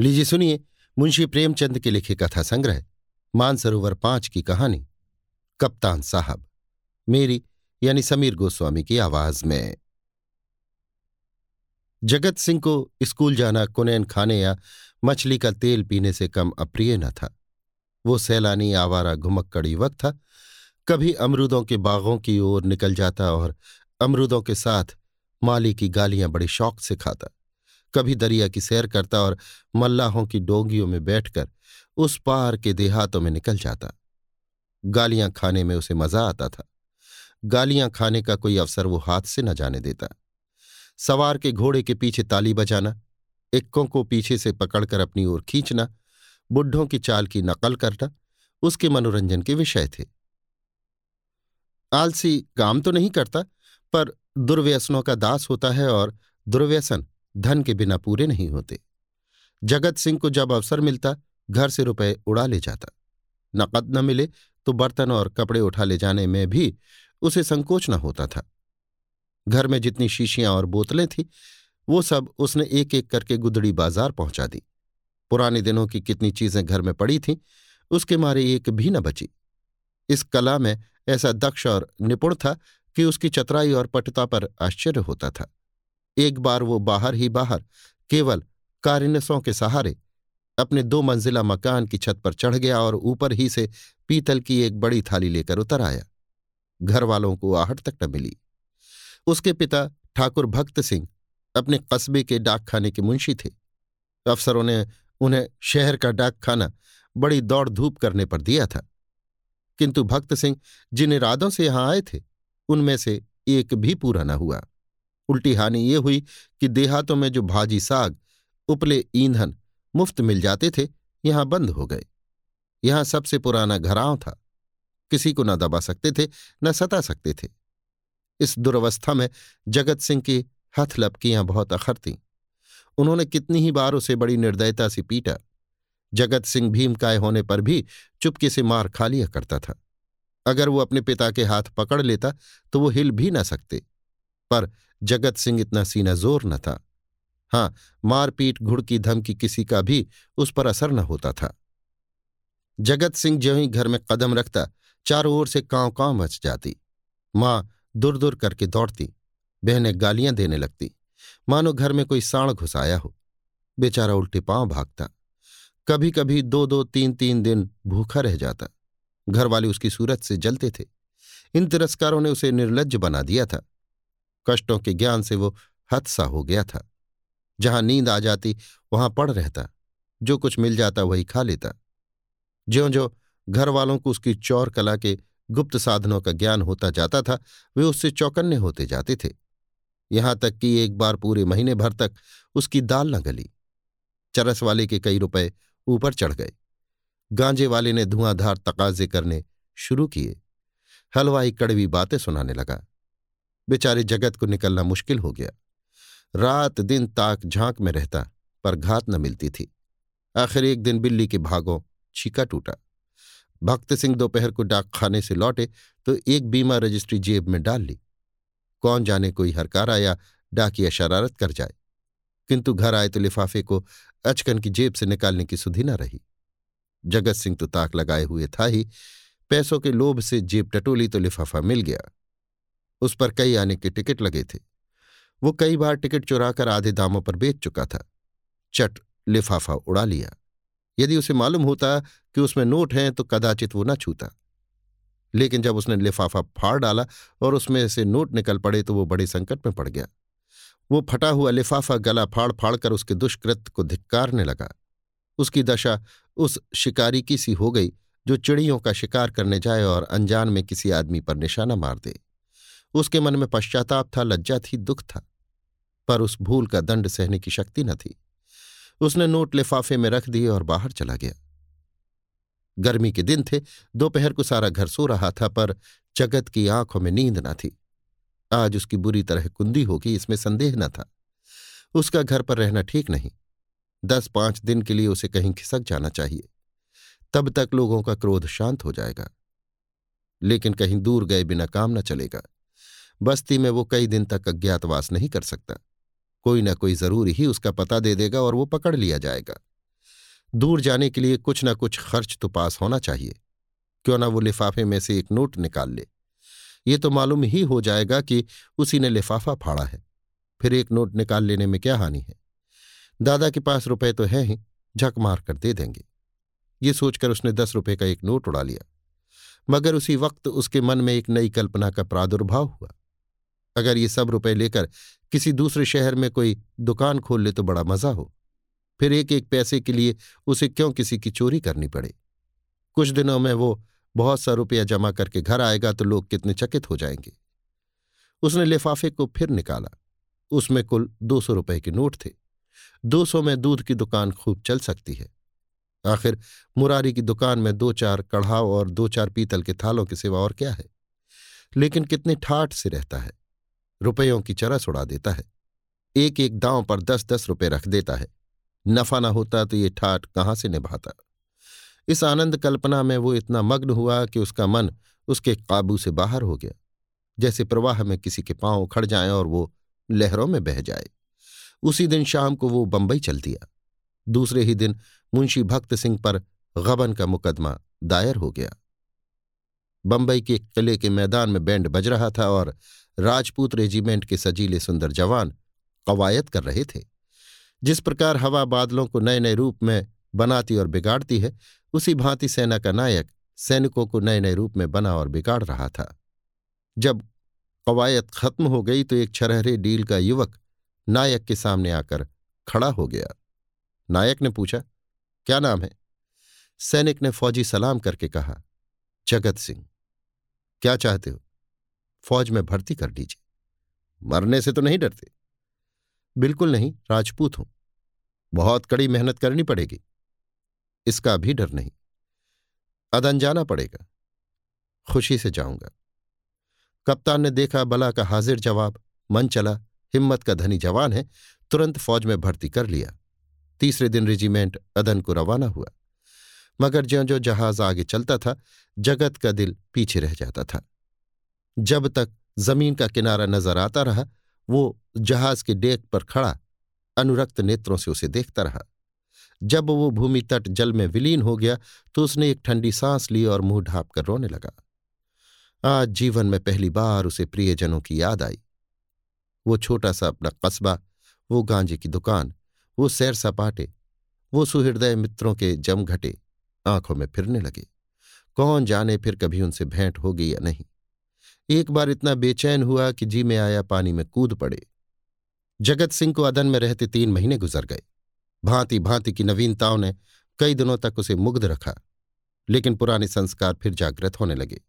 लीजिए सुनिए मुंशी प्रेमचंद के लिखे कथा संग्रह, मानसरोवर पाँच की कहानी, कप्तान साहब, मेरी यानी समीर गोस्वामी की आवाज़ में। जगत सिंह को स्कूल जाना, कुनैन खाने या मछली का तेल पीने से कम अप्रिय न था। वो सैलानी आवारा घुमक्कड़ युवक था। कभी अमरूदों के बागों की ओर निकल जाता और अमरूदों के साथ माली की गालियाँ बड़े शौक से खाता। कभी दरिया की सैर करता और मल्लाहों की डोंगियों में बैठकर उस पार के देहातों में निकल जाता। गालियाँ खाने में उसे मज़ा आता था। गालियाँ खाने का कोई अवसर वो हाथ से न जाने देता। सवार के घोड़े के पीछे ताली बजाना, इक्कों को पीछे से पकड़कर अपनी ओर खींचना बुढ़ों की चाल की नकल करना, उसके मनोरंजन के विषय थे। आलसी काम तो नहीं करता, पर दुर्व्यसनों का दास होता है और दुर्व्यसन धन के बिना पूरे नहीं होते। जगत सिंह को जब अवसर मिलता, घर से रुपए उड़ा ले जाता। नकद न मिले तो बर्तन और कपड़े उठा ले जाने में भी उसे संकोच न होता था। घर में जितनी शीशियाँ और बोतलें थीं, वो सब उसने एक एक करके गुदड़ी बाज़ार पहुँचा दी। पुराने दिनों की कितनी चीज़ें घर में पड़ी थीं, उसके मारे एक भी न बची। इस कला में ऐसा दक्ष और निपुण था कि उसकी चतुराई और पटुता पर आश्चर्य होता था। एक बार वो बाहर ही बाहर, केवल कारिनसों के सहारे, अपने दो मंजिला मकान की छत पर चढ़ गया और ऊपर ही से पीतल की एक बड़ी थाली लेकर उतर आया। घर वालों को आहट तक न मिली। उसके पिता ठाकुर भक्त सिंह अपने कस्बे के डाकखाने के मुंशी थे। अफसरों ने उन्हें शहर का डाकखाना बड़ी दौड़ धूप करने पर दिया था। किंतु भक्त सिंह जिन इरादों से यहाँ आए थे, उनमें से एक भी पूरा न हुआ। उल्टी हानि ये हुई कि देहातों में जो भाजी साग, उपले, ईंधन मुफ़्त मिल जाते थे, यहाँ बंद हो गए। यहाँ सबसे पुराना घराव था। किसी को न दबा सकते थे, न सता सकते थे। इस दुर्वस्था में जगत सिंह की हथ लपकियाँ बहुत अखर थीं। उन्होंने कितनी ही बार उसे बड़ी निर्दयता से पीटा। जगत सिंह भीमकाय होने पर भी चुपके से मार खा लिया करता था। अगर वो अपने पिता के हाथ पकड़ लेता तो वो हिल भी न सकते। पर जगत सिंह इतना सीना ज़ोर न था। हाँ, मारपीट, घुड़की, धमकी किसी का भी उस पर असर न होता था। जगत सिंह ज्यों ही घर में कदम रखता, चारों ओर से कांव कांव मच जाती। माँ दूर दूर करके दौड़ती, बहनें गालियाँ देने लगती। मानो घर में कोई साण घुसाया हो। बेचारा उल्टे पाँव भागता। कभी कभी दो दो तीन तीन दिन भूखा रह जाता। घर वाले उसकी सूरत से जलते थे। इन तिरस्कारों ने उसे निर्लज बना दिया था। कष्टों के ज्ञान से वो हतसा हो गया था। जहाँ नींद आ जाती, वहाँ पड़ रहता। जो कुछ मिल जाता, वही खा लेता। ज्यो ज्यो घर वालों को उसकी चौर कला के गुप्त साधनों का ज्ञान होता जाता था, वे उससे चौकन्ने होते जाते थे। यहाँ तक कि एक बार पूरे महीने भर तक उसकी दाल न गली। चरस वाले के कई रुपए ऊपर चढ़ गए। गांजे वाले ने धुआंधार तकाजे करने शुरू किए। हलवाई कड़वी बातें सुनाने लगा। बेचारे जगत को निकलना मुश्किल हो गया। रात दिन ताक झाँक में रहता, पर घात न मिलती थी। आखिर एक दिन बिल्ली के भागों छीका टूटा। भक्त सिंह दोपहर को डाक खाने से लौटे तो एक बीमा रजिस्ट्री जेब में डाल ली। कौन जाने कोई हरकार आया डाकिया शरारत कर जाए। किंतु घर आए तो लिफाफे को अचकन की जेब से निकालने की सुधि न रही। जगत सिंह तो ताक लगाए हुए था ही। पैसों के लोभ से जेब टटोली तो लिफाफा मिल गया। उस पर कई आने के टिकट लगे थे। वो कई बार टिकट चुराकर आधे दामों पर बेच चुका था। चट, लिफाफा उड़ा लिया। यदि उसे मालूम होता कि उसमें नोट हैं तो कदाचित वो न छूता। लेकिन जब उसने लिफाफा फाड़ डाला और उसमें से नोट निकल पड़े तो वो बड़े संकट में पड़ गया। वो फटा हुआ लिफाफा गला फाड़ फाड़ कर उसके दुष्कृत्य को धिक्कारने लगा। उसकी दशा उस शिकारी की सी हो गई, जो चिड़ियों का शिकार करने जाए और अनजान में किसी आदमी पर निशाना मार दे। उसके मन में पश्चाताप था, लज्जा थी, दुख था। पर उस भूल का दंड सहने की शक्ति न थी। उसने नोट लिफाफे में रख दिए और बाहर चला गया। गर्मी के दिन थे, दोपहर को सारा घर सो रहा था, पर जगत की आँखों में नींद न थी। आज उसकी बुरी तरह कुंदी होगी इसमें संदेह न था। उसका घर पर रहना ठीक नहीं। दस पाँच दिन के लिए उसे कहीं खिसक जाना चाहिए। तब तक लोगों का क्रोध शांत हो जाएगा। लेकिन कहीं दूर गए बिना काम न चलेगा। बस्ती में वो कई दिन तक अज्ञातवास नहीं कर सकता। कोई न कोई ज़रूर ही उसका पता दे देगा और वो पकड़ लिया जाएगा। दूर जाने के लिए कुछ ना कुछ खर्च तो पास होना चाहिए। क्यों ना वो लिफाफे में से एक नोट निकाल ले। ये तो मालूम ही हो जाएगा कि उसी ने लिफाफा फाड़ा है। फिर एक नोट निकाल लेने में क्या हानि है? दादा के पास रुपए तो है ही, झक मार कर दे देंगे। ये सोचकर उसने दस रुपए का एक नोट उड़ा लिया। मगर उसी वक्त उसके मन में एक नई कल्पना का प्रादुर्भाव हुआ। अगर ये सब रुपए लेकर किसी दूसरे शहर में कोई दुकान खोल ले तो बड़ा मज़ा हो। फिर एक एक पैसे के लिए उसे क्यों किसी की चोरी करनी पड़े? कुछ दिनों में वो बहुत सा रुपया जमा करके घर आएगा तो लोग कितने चकित हो जाएँगे। उसने लिफाफे को फिर निकाला। उसमें कुल दो सौ रुपये के नोट थे। दो सौ में दूध की दुकान खूब चल सकती है। आखिर मुरारी की दुकान में दो चार कढ़ाव और दो चार पीतल के थालों के सिवा और क्या है? लेकिन कितने ठाठ से रहता है। रुपयों की चरस उड़ा देता है। एक एक दांव पर दस दस रुपये रख देता है। नफा ना होता तो ये ठाठ कहाँ से निभाता? इस आनंद कल्पना में वो इतना मग्न हुआ कि उसका मन उसके काबू से बाहर हो गया। जैसे प्रवाह में किसी के पाँव उखड़ जाए और वो लहरों में बह जाए। उसी दिन शाम को वो बंबई चल दिया। दूसरे ही दिन मुंशी भक्त सिंह पर गबन का मुकदमा दायर हो गया। बंबई के किले के मैदान में बैंड बज रहा था और राजपूत रेजिमेंट के सजीले सुंदर जवान कवायद कर रहे थे। जिस प्रकार हवा बादलों को नए नए रूप में बनाती और बिगाड़ती है, उसी भांति सेना का नायक सैनिकों को नए नए रूप में बना और बिगाड़ रहा था। जब कवायद खत्म हो गई तो एक छरहरे डील का युवक नायक के सामने आकर खड़ा हो गया। नायक ने पूछा, क्या नाम है? सैनिक ने फौजी सलाम करके कहा, जगत सिंह। क्या चाहते हो? फौज में भर्ती कर लीजिए। मरने से तो नहीं डरते। बिल्कुल नहीं, राजपूत हूँ। बहुत कड़ी मेहनत करनी पड़ेगी। इसका भी डर नहीं। अदन जाना पड़ेगा। खुशी से जाऊँगा। कप्तान ने देखा बला का हाजिर जवाब। मन चला, हिम्मत का धनी जवान है, तुरंत फौज में भर्ती कर लिया। तीसरे दिन रेजिमेंट अदन को रवाना हुआ। मगर ज्यो ज्यो जहाज़ आगे चलता था, जगत का दिल पीछे रह जाता था। जब तक ज़मीन का किनारा नज़र आता रहा, वो जहाज़ के डेक पर खड़ा, अनुरक्त नेत्रों से उसे देखता रहा। जब वो भूमि तट जल में विलीन हो गया तो उसने एक ठंडी सांस ली और मुँह ढाप कर रोने लगा। आज जीवन में पहली बार उसे प्रियजनों की याद आई। वो छोटा सा अपना कस्बा, वो गांजे की दुकान, वो सैर सपाटे, वो सुहृदय मित्रों के जमघटे आँखों में फिरने लगे। कौन जाने फिर कभी उनसे भेंट होगी या नहीं। एक बार इतना बेचैन हुआ कि जी में आया पानी में कूद पड़े। जगत सिंह को अदन में रहते तीन महीने गुजर गए। भांति भांति की नवीनताओं ने कई दिनों तक उसे मुग्ध रखा, लेकिन पुराने संस्कार फिर जागृत होने लगे।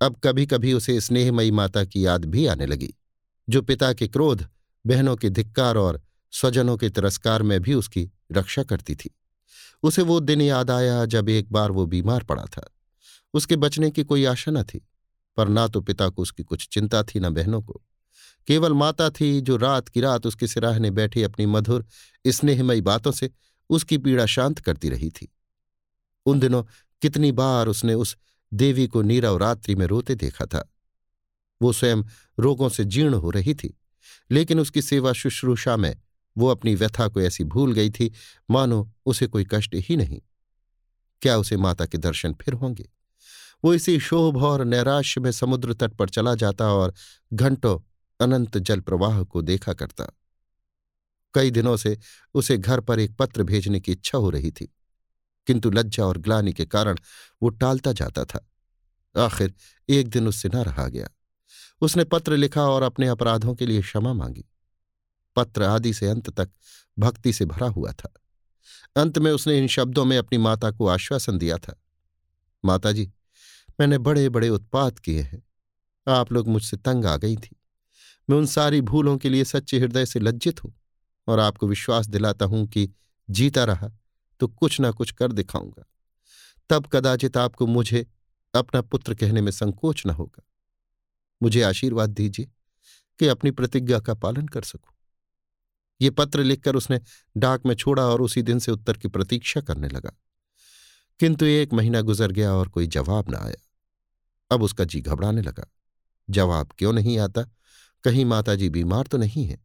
अब कभी कभी उसे स्नेहमयी माता की याद भी आने लगी, जो पिता के क्रोध, बहनों के धिक्कार और स्वजनों के तिरस्कार में भी उसकी रक्षा करती थी। उसे वो दिन याद आया जब एक बार वो बीमार पड़ा था। उसके बचने की कोई आशा न थी। पर ना तो पिता को उसकी कुछ चिंता थी, न बहनों को। केवल माता थी जो रात की रात उसके सिराहने बैठी अपनी मधुर, स्नेहमयी बातों से उसकी पीड़ा शांत करती रही थी। उन दिनों कितनी बार उसने उस देवी को नीरव रात्रि में रोते देखा था। वो स्वयं रोगों से जीर्ण हो रही थी, लेकिन उसकी सेवा शुश्रूषा में वो अपनी व्यथा को ऐसी भूल गई थी, मानो उसे कोई कष्ट ही नहीं। क्या उसे माता के दर्शन फिर होंगे? वो इसी शोभ और नैराश्य में समुद्र तट पर चला जाता और घंटों अनंत जल प्रवाह को देखा करता। कई दिनों से उसे घर पर एक पत्र भेजने की इच्छा हो रही थी, किंतु लज्जा और ग्लानी के कारण वो टालता जाता था। आखिर एक दिन उससे न रहा गया। उसने पत्र लिखा और अपने अपराधों के लिए क्षमा मांगी। पत्र आदि से अंत तक भक्ति से भरा हुआ था। अंत में उसने इन शब्दों में अपनी माता को आश्वासन दिया था। माता जी मैंने बड़े बड़े उत्पात किए हैं। आप लोग मुझसे तंग आ गई थी। मैं उन सारी भूलों के लिए सच्चे हृदय से लज्जित हूँ और आपको विश्वास दिलाता हूँ कि जीता रहा तो कुछ ना कुछ कर दिखाऊँगा। तब कदाचित आपको मुझे अपना पुत्र कहने में संकोच न होगा। मुझे आशीर्वाद दीजिए कि अपनी प्रतिज्ञा का पालन कर सकूँ। ये पत्र लिखकर उसने डाक में छोड़ा और उसी दिन से उत्तर की प्रतीक्षा करने लगा। किंतु एक महीना गुजर गया और कोई जवाब न आया। अब उसका जी घबराने लगा। जवाब क्यों नहीं आता? कहीं माताजी बीमार तो नहीं है?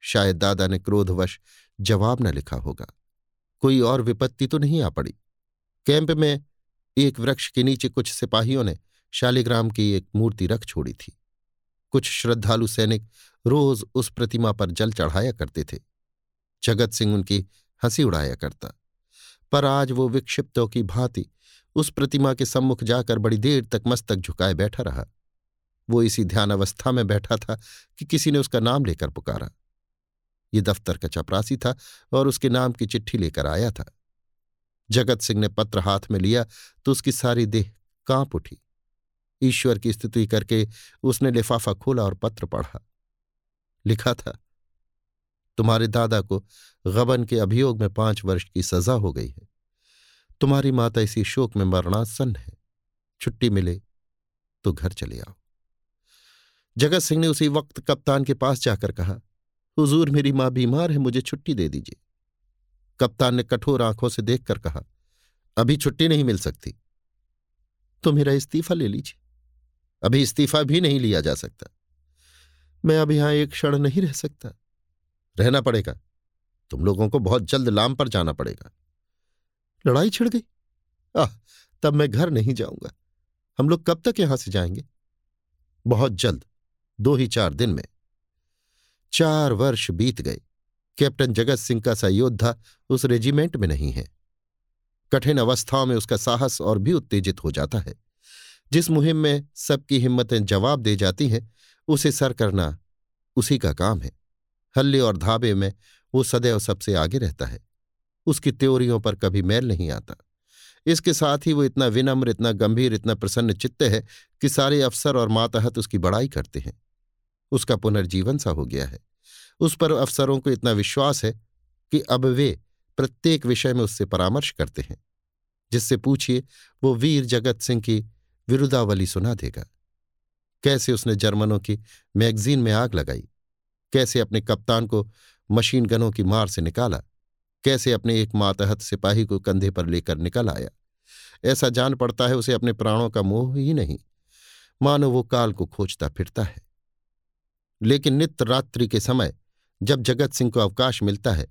शायद दादा ने क्रोधवश जवाब न लिखा होगा। कोई और विपत्ति तो नहीं आ पड़ी। कैंप में एक वृक्ष के नीचे कुछ सिपाहियों ने शालिग्राम की एक मूर्ति रख छोड़ी थी। कुछ श्रद्धालु सैनिक रोज उस प्रतिमा पर जल चढ़ाया करते थे। जगत सिंह उनकी हँसी उड़ाया करता। पर आज वो विक्षिप्तों की भांति उस प्रतिमा के सम्मुख जाकर बड़ी देर तक मस्तक झुकाए बैठा रहा। वो इसी ध्यान अवस्था में बैठा था कि किसी ने उसका नाम लेकर पुकारा। ये दफ्तर का चपरासी था और उसके नाम की चिट्ठी लेकर आया था। जगत सिंह ने पत्र हाथ में लिया तो उसकी सारी देह काँप उठी। ईश्वर की स्तुति करके उसने लिफाफा खोला और पत्र पढ़ा। लिखा था, तुम्हारे दादा को गबन के अभियोग में पाँच वर्ष की सजा हो गई है। तुम्हारी माता इसी शोक में मरणासन है। छुट्टी मिले तो घर चले आओ। जगत सिंह ने उसी वक्त कप्तान के पास जाकर कहा, हुजूर मेरी माँ बीमार है, मुझे छुट्टी दे दीजिए। कप्तान ने कठोर आँखों से देखकर कहा, अभी छुट्टी नहीं मिल सकती। तो मेरा इस्तीफा ले लीजिए। अभी इस्तीफा भी नहीं लिया जा सकता। मैं अब यहाँ एक क्षण नहीं रह सकता। रहना पड़ेगा। तुम लोगों को बहुत जल्द लाम पर जाना पड़ेगा। लड़ाई छिड़ गई। आह, तब मैं घर नहीं जाऊँगा। हम लोग कब तक यहाँ से जाएँगे? बहुत जल्द, दो ही चार दिन में। चार वर्ष बीत गए। कैप्टन जगत सिंह का सयोद्धा उस रेजिमेंट में नहीं है। कठिन अवस्थाओं में उसका साहस और भी उत्तेजित हो जाता है। जिस मुहिम में सबकी हिम्मतें जवाब दे जाती हैं, उसे सर करना उसी का काम है। हल्ले और धाबे में वो सदैव सबसे आगे रहता है। उसकी त्योरियों पर कभी मैल नहीं आता। इसके साथ ही वो इतना विनम्र, इतना गंभीर, इतना प्रसन्न चित्त है कि सारे अफसर और मातहत उसकी बड़ाई करते हैं। उसका पुनर्जीवन सा हो गया है। उस पर अफसरों को इतना विश्वास है कि अब वे प्रत्येक विषय में उससे परामर्श करते हैं, जिससे पूछिए, वो वीर जगत सिंह की विरुदावली सुना देगा। कैसे उसने जर्मनों की मैगजीन में आग लगाई? कैसे अपने कप्तान को मशीन गनों की मार से निकाला? कैसे अपने एक मातहत सिपाही को कंधे पर लेकर निकल आया। ऐसा जान पड़ता है उसे अपने प्राणों का मोह ही नहीं। मानो वो काल को खोजता फिरता है। लेकिन नित्य रात्रि के समय जब जगत सिंह को अवकाश मिलता है,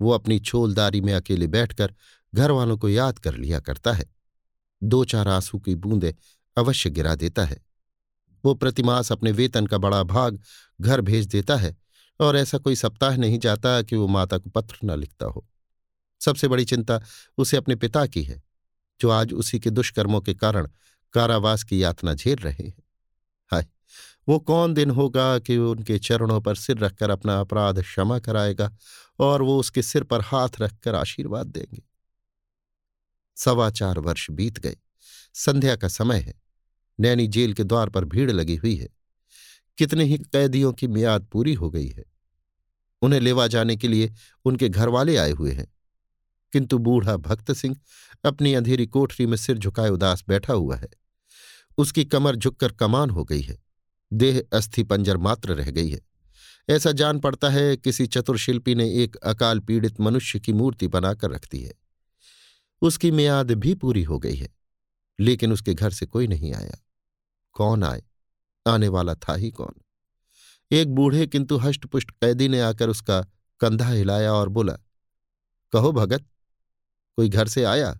वो अपनी छोलदारी में अकेले बैठकर घर वालों को याद कर लिया करता है। दो चार आँसू की बूंदें अवश्य गिरा देता है। वो प्रतिमास अपने वेतन का बड़ा भाग घर भेज देता है और ऐसा कोई सप्ताह नहीं जाता कि वो माता को पत्र न लिखता हो। सबसे बड़ी चिंता उसे अपने पिता की है, जो आज उसी के दुष्कर्मों के कारण कारावास की यातना झेल रहे हैं। हाय, वो कौन दिन होगा कि उनके चरणों पर सिर रखकर अपना अपराध क्षमा कराएगा और वो उसके सिर पर हाथ रखकर आशीर्वाद देंगे? सवा चार वर्ष बीत गए। संध्या का समय है। नैनी जेल के द्वार पर भीड़ लगी हुई है। कितने ही कैदियों की मियाद पूरी हो गई है। उन्हें लेवा जाने के लिए उनके घरवाले आए हुए हैं। किंतु बूढ़ा भक्त सिंह अपनी अंधेरी कोठरी में सिर झुकाए उदास बैठा हुआ है। उसकी कमर झुककर कमान हो गई है। देह अस्थि पंजर मात्र रह गई है। ऐसा जान पड़ता है किसी चतुर शिल्पी ने एक अकाल पीड़ित मनुष्य की मूर्ति बनाकर रख दी है। उसकी मियाद भी पूरी हो गई है, लेकिन उसके घर से कोई नहीं आया। कौन आए? आने वाला था ही कौन? एक बूढ़े किंतु हष्टपुष्ट कैदी ने आकर उसका कंधा हिलाया और बोला, कहो भगत कोई घर से आया?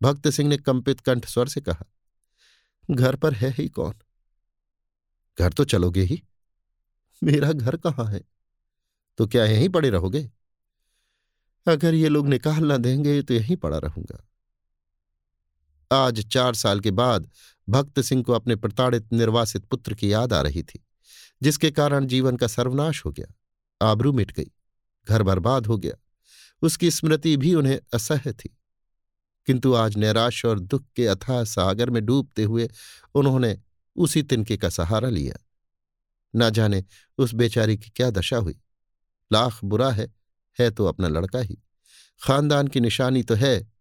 भक्त सिंह ने कंपित कंठ स्वर से कहा, घर पर है ही कौन? घर तो चलोगे ही। मेरा घर कहाँ है? तो क्या यहीं पड़े रहोगे? अगर ये लोग निकाल न देंगे तो यहीं पड़ा रहूँगा। आज चार साल के बाद भक्त सिंह को अपने प्रताड़ित निर्वासित पुत्र की याद आ रही थी, जिसके कारण जीवन का सर्वनाश हो गया, आबरू मिट गई, घर बर्बाद हो गया। उसकी स्मृति भी उन्हें असह्य थी। किंतु आज नैराश्य और दुख के अथाह सागर में डूबते हुए उन्होंने उसी तिनके का सहारा लिया। न जाने उस बेचारी की क्या दशा हुई। लाख बुरा है है तो अपना लड़का ही। खानदान की निशानी तो है,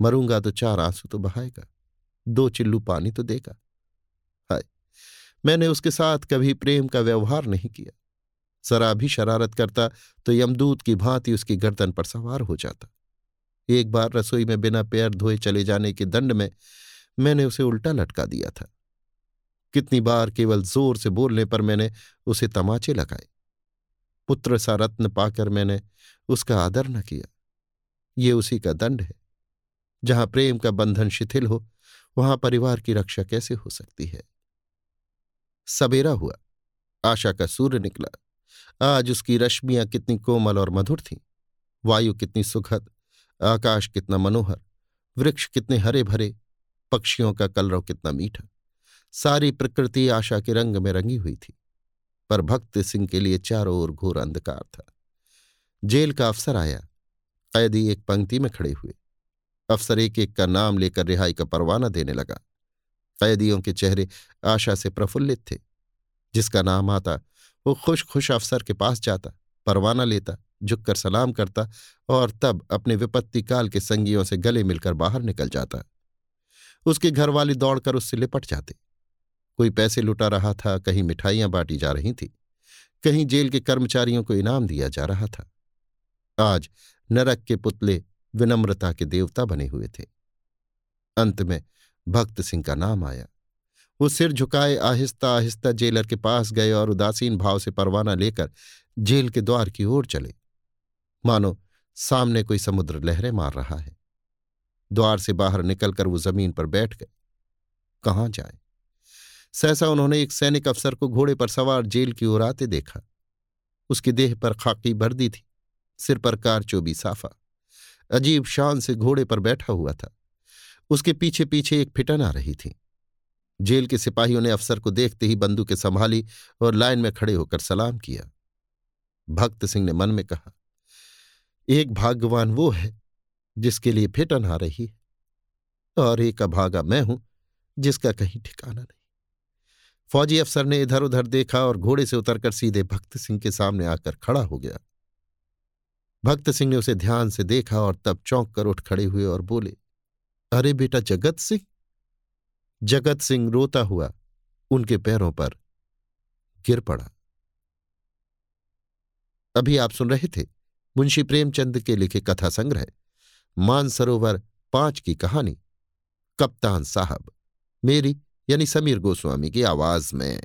मरूँगा तो चार आँसू तो बहाएगा, दो चिल्लू पानी तो देगा। हाय, मैंने उसके साथ कभी प्रेम का व्यवहार नहीं किया। जरा भी शरारत करता तो यमदूत की भांति उसकी गर्दन पर सवार हो जाता। एक बार रसोई में बिना पैर धोए चले जाने के दंड में मैंने उसे उल्टा लटका दिया था। कितनी बार केवल ज़ोर से बोलने पर मैंने उसे तमाचे लगाए। पुत्र सा रत्न पाकर मैंने उसका आदर न किया। ये उसी का दंड है। जहाँ प्रेम का बंधन शिथिल हो, वहाँ परिवार की रक्षा कैसे हो सकती है? सवेरा हुआ। आशा का सूर्य निकला। आज उसकी रश्मियाँ कितनी कोमल और मधुर थीं। वायु कितनी सुखद, आकाश कितना मनोहर, वृक्ष कितने हरे भरे पक्षियों का कलरव कितना मीठा। सारी प्रकृति आशा के रंग में रंगी हुई थी, पर भक्त सिंह के लिए चारों ओर घोर अंधकार था। जेल का अफसर आया, कैदी एक पंक्ति में खड़े हुए। अफसर एक एक का नाम लेकर रिहाई का परवाना देने लगा। कैदियों के चेहरे आशा से प्रफुल्लित थे, जिसका नाम आता वो खुश खुश अफसर के पास जाता, परवाना लेता, झुककर सलाम करता और तब अपने विपत्ति काल के संगियों से गले मिलकर बाहर निकल जाता। उसके घर वाले दौड़कर उससे लिपट जाते। कोई पैसे लुटा रहा था, कहीं मिठाइयाँ बांटी जा रही थी, कहीं जेल के कर्मचारियों को इनाम दिया जा रहा था। आज नरक के पुतले विनम्रता के देवता बने हुए थे। अंत में भक्त सिंह का नाम आया। वो सिर झुकाए आहिस्ता आहिस्ता जेलर के पास गए और उदासीन भाव से परवाना लेकर जेल के द्वार की ओर चले। मानो, सामने कोई समुद्र लहरें मार रहा है। द्वार से बाहर निकलकर वो ज़मीन पर बैठ गए। कहाँ जाए? सहसा उन्होंने एक सैनिक अफसर को घोड़े पर सवार जेल की ओर आते देखा। उसकी देह पर खाकी बर्दी थी, सिर पर कार चोबी साफा। अजीब शान से घोड़े पर बैठा हुआ था। उसके पीछे पीछे एक फिटन आ रही थी। जेल के सिपाहियों ने अफसर को देखते ही बंदूकें संभाली और लाइन में खड़े होकर सलाम किया। भक्त सिंह ने मन में कहा, एक भाग्यवान वो है, जिसके लिए फिटन आ रही है, और एक अभागा मैं हूँ, जिसका कहीं ठिकाना नहीं। फौजी अफसर ने इधर उधर देखा और घोड़े से उतरकर सीधे भक्त सिंह के सामने आकर खड़ा हो गया। भक्त सिंह ने उसे ध्यान से देखा और तब चौंक कर उठ खड़े हुए और बोले, अरे बेटा जगत सिंह जगत सिंह रोता हुआ उनके पैरों पर गिर पड़ा। अभी आप सुन रहे थे मुंशी प्रेमचंद के लिखे कथा संग्रह, मानसरोवर पाँच की कहानी, कप्तान साहब, मेरी यानी समीर गोस्वामी की आवाज़ में।